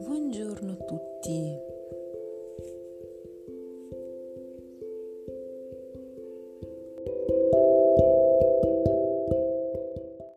Buongiorno a tutti,